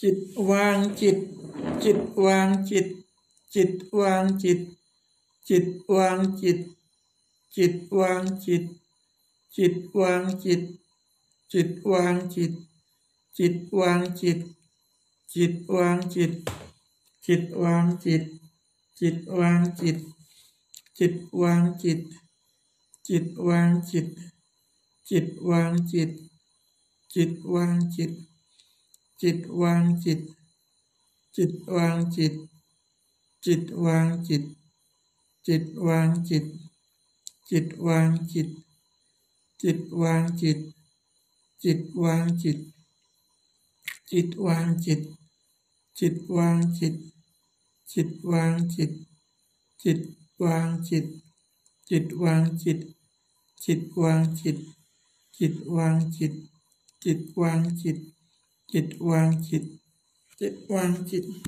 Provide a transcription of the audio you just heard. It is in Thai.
จิตวางจิต จิตวางจิต จิตวางจิต จิตวางจิต จิตวางจิต จิตวางจิต จิตวางจิต จิตวางจิต จิตวางจิต จิตวางจิต จิตวางจิต จิตวางจิต จิตวางจิต จิตวางจิต จิตวางจิต จิตวางจิต จิตวางจิต จิตวางจิต จิตวางจิต จิตวางจิต จิตวางจิต จิตวางจิต จิตวางจิต จิตวางจิต จิตวางจิต จิตวางจิต จิตวางจิต จิตวางจิต จิตวางจิต จิตวางจิต จิตวางจิต จิตวางจิต